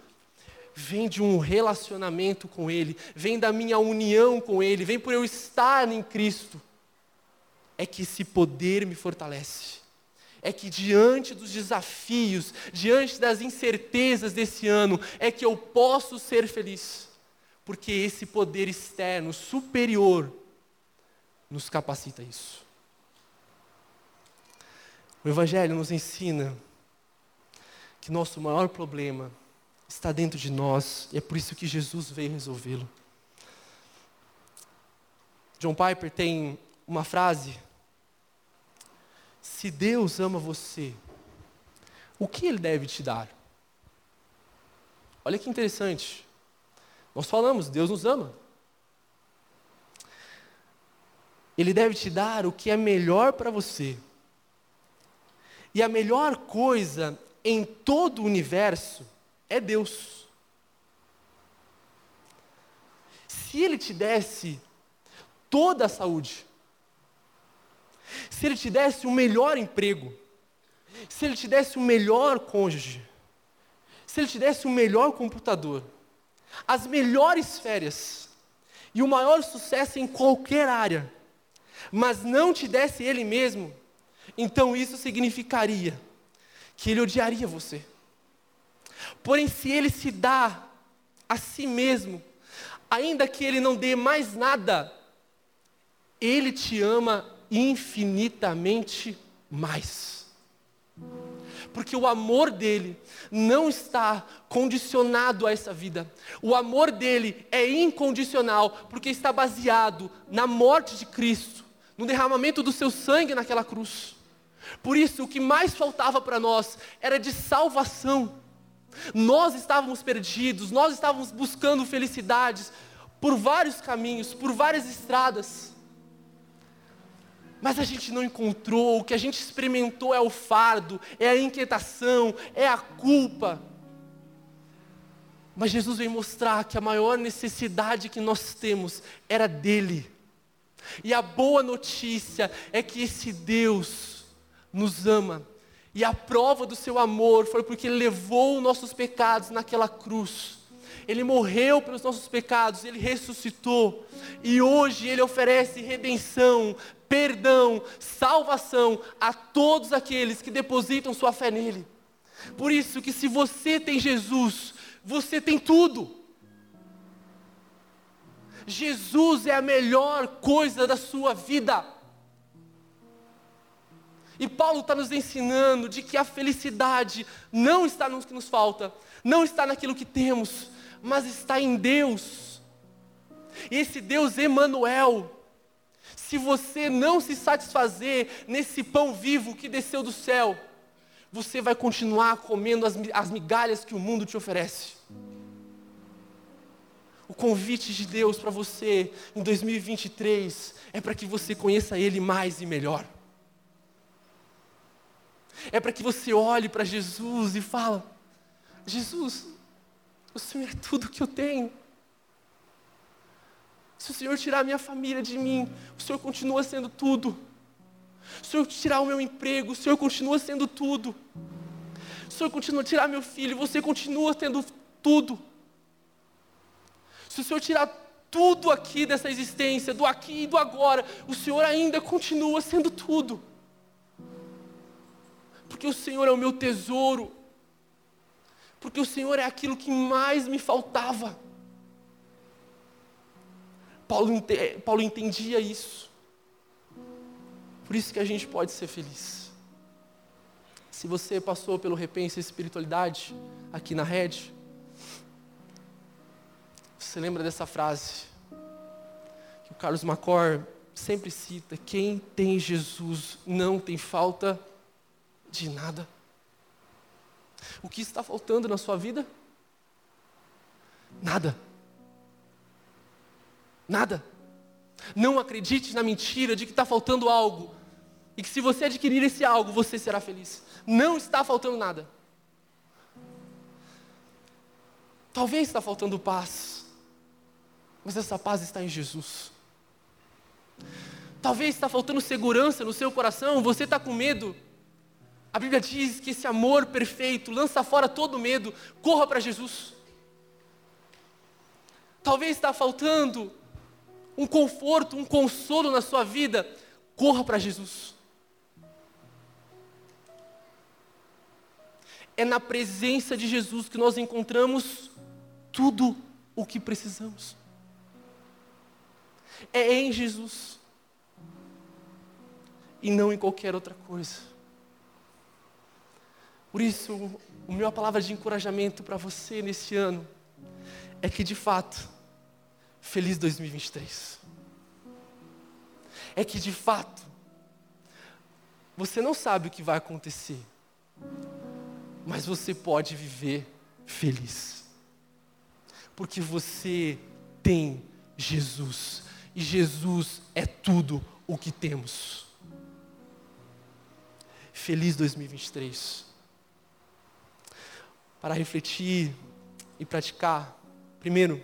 vem de um relacionamento com Ele, vem da minha união com Ele, vem por eu estar em Cristo. É que esse poder me fortalece. É que diante dos desafios, diante das incertezas desse ano, é que eu posso ser feliz. Porque esse poder externo, superior, nos capacita isso. O Evangelho nos ensina que nosso maior problema está dentro de nós e é por isso que Jesus veio resolvê-lo. John Piper tem uma frase: Se Deus ama você, o que Ele deve te dar? Olha que interessante. Nós falamos, Deus nos ama. Ele deve te dar o que é melhor para você. E a melhor coisa em todo o universo é Deus. Se Ele te desse toda a saúde, se Ele te desse o melhor emprego, se Ele te desse o melhor cônjuge, se Ele te desse o melhor computador, as melhores férias e o maior sucesso em qualquer área, mas não te desse Ele mesmo, então isso significaria que Ele odiaria você. Porém, se Ele se dá a si mesmo, ainda que Ele não dê mais nada, Ele te ama infinitamente mais. Porque o amor dele não está condicionado a essa vida. O amor dele é incondicional, porque está baseado na morte de Cristo, no derramamento do seu sangue naquela cruz. Por isso, o que mais faltava para nós era de salvação. Nós estávamos perdidos, nós estávamos buscando felicidades por vários caminhos, por várias estradas. Mas a gente não encontrou, o que a gente experimentou é o fardo, é a inquietação, é a culpa. Mas Jesus veio mostrar que a maior necessidade que nós temos era dele. E a boa notícia é que esse Deus nos ama. E a prova do seu amor foi porque ele levou os nossos pecados naquela cruz. Ele morreu pelos nossos pecados, ele ressuscitou. E hoje ele oferece redenção, perdão, salvação a todos aqueles que depositam sua fé nele. Por isso que se você tem Jesus, você tem tudo. Jesus é a melhor coisa da sua vida. E Paulo está nos ensinando de que a felicidade não está no que nos falta, não está naquilo que temos, mas está em Deus. E esse Deus Emanuel, se você não se satisfazer nesse pão vivo que desceu do céu, você vai continuar comendo as, as migalhas que o mundo te oferece. O convite de Deus para você em 2023 é para que você conheça Ele mais e melhor. É para que você olhe para Jesus e fala: Jesus, o Senhor é tudo que eu tenho. Se o Senhor tirar a minha família de mim, o Senhor continua sendo tudo. Se o Senhor tirar o meu emprego, o Senhor continua sendo tudo. Se o Senhor continua tirar meu filho, você continua tendo tudo. Se o Senhor tirar tudo aqui dessa existência, do aqui e do agora, o Senhor ainda continua sendo tudo. Porque o Senhor é o meu tesouro. Porque o Senhor é aquilo que mais me faltava. Paulo, Paulo entendia isso. Por isso que a gente pode ser feliz. Se você passou pelo Repense Espiritualidade aqui na rede, você lembra dessa frase que o Carlos Macor sempre cita: quem tem Jesus não tem falta de nada. O que está faltando na sua vida? Nada. Nada. Não acredite na mentira de que está faltando algo. E que se você adquirir esse algo, você será feliz. Não está faltando nada. Talvez está faltando paz. Mas essa paz está em Jesus. Talvez está faltando segurança no seu coração, você está com medo. A Bíblia diz que esse amor perfeito lança fora todo medo, corra para Jesus. Talvez está faltando um conforto, um consolo na sua vida, corra para Jesus. É na presença de Jesus que nós encontramos tudo o que precisamos. É em Jesus. E não em qualquer outra coisa. Por isso, o meu palavra de encorajamento para você nesse ano é que de fato, feliz 2023. É que de fato, você não sabe o que vai acontecer, mas você pode viver feliz. Porque você tem Jesus, e Jesus é tudo o que temos. Feliz 2023. Para refletir e praticar, primeiro,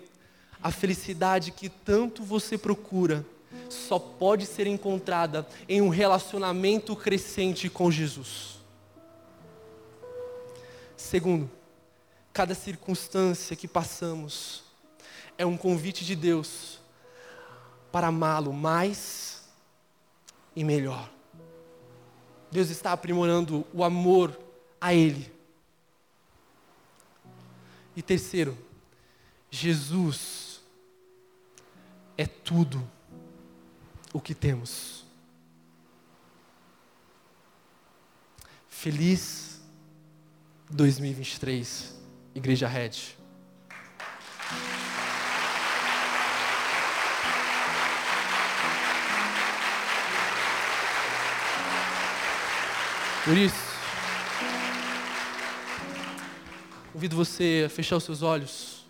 a felicidade que tanto você procura só pode ser encontrada em um relacionamento crescente com Jesus. Segundo, cada circunstância que passamos é um convite de Deus para amá-lo mais e melhor. Deus está aprimorando o amor a Ele. E terceiro, Jesus é tudo o que temos. Feliz 2023, Igreja Red. Por isso, convido você a fechar os seus olhos.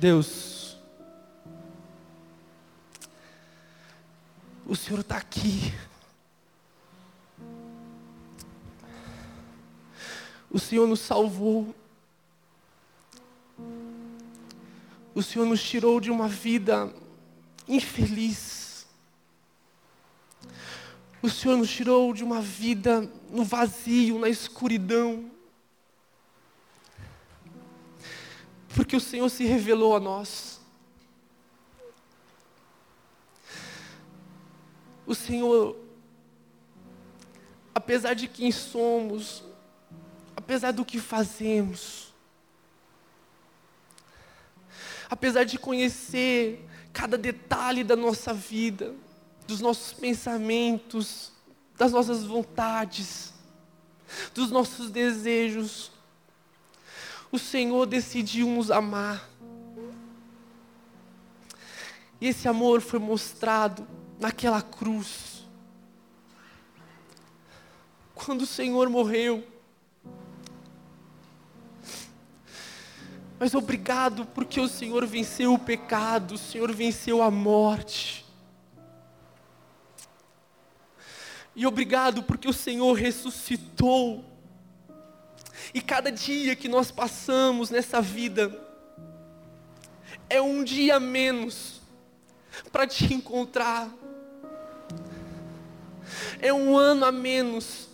Deus, o Senhor está aqui. O Senhor nos salvou. O Senhor nos tirou de uma vida infeliz. O Senhor nos tirou de uma vida no vazio, na escuridão. Porque o Senhor se revelou a nós. O Senhor, apesar de quem somos, apesar do que fazemos, apesar de conhecer cada detalhe da nossa vida, dos nossos pensamentos, das nossas vontades, dos nossos desejos. O Senhor decidiu nos amar. E esse amor foi mostrado naquela cruz. Quando o Senhor morreu, Mas obrigado porque o Senhor venceu o pecado, o Senhor venceu a morte. E obrigado porque o Senhor ressuscitou. E cada dia que nós passamos nessa vida é um dia menos para te encontrar. É um ano a menos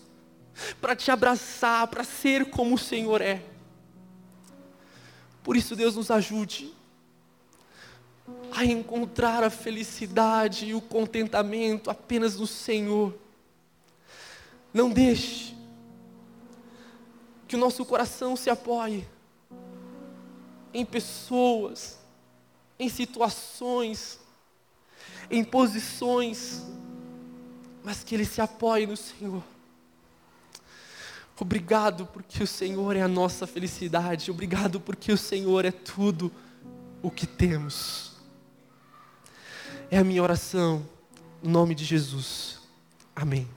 para te abraçar, para ser como o Senhor é. Por isso, Deus nos ajude a encontrar a felicidade e o contentamento apenas no Senhor. Não deixe que o nosso coração se apoie em pessoas, em situações, em posições, mas que ele se apoie no Senhor. Obrigado porque o Senhor é a nossa felicidade. Obrigado porque o Senhor é tudo o que temos. É a minha oração, em nome de Jesus. Amém.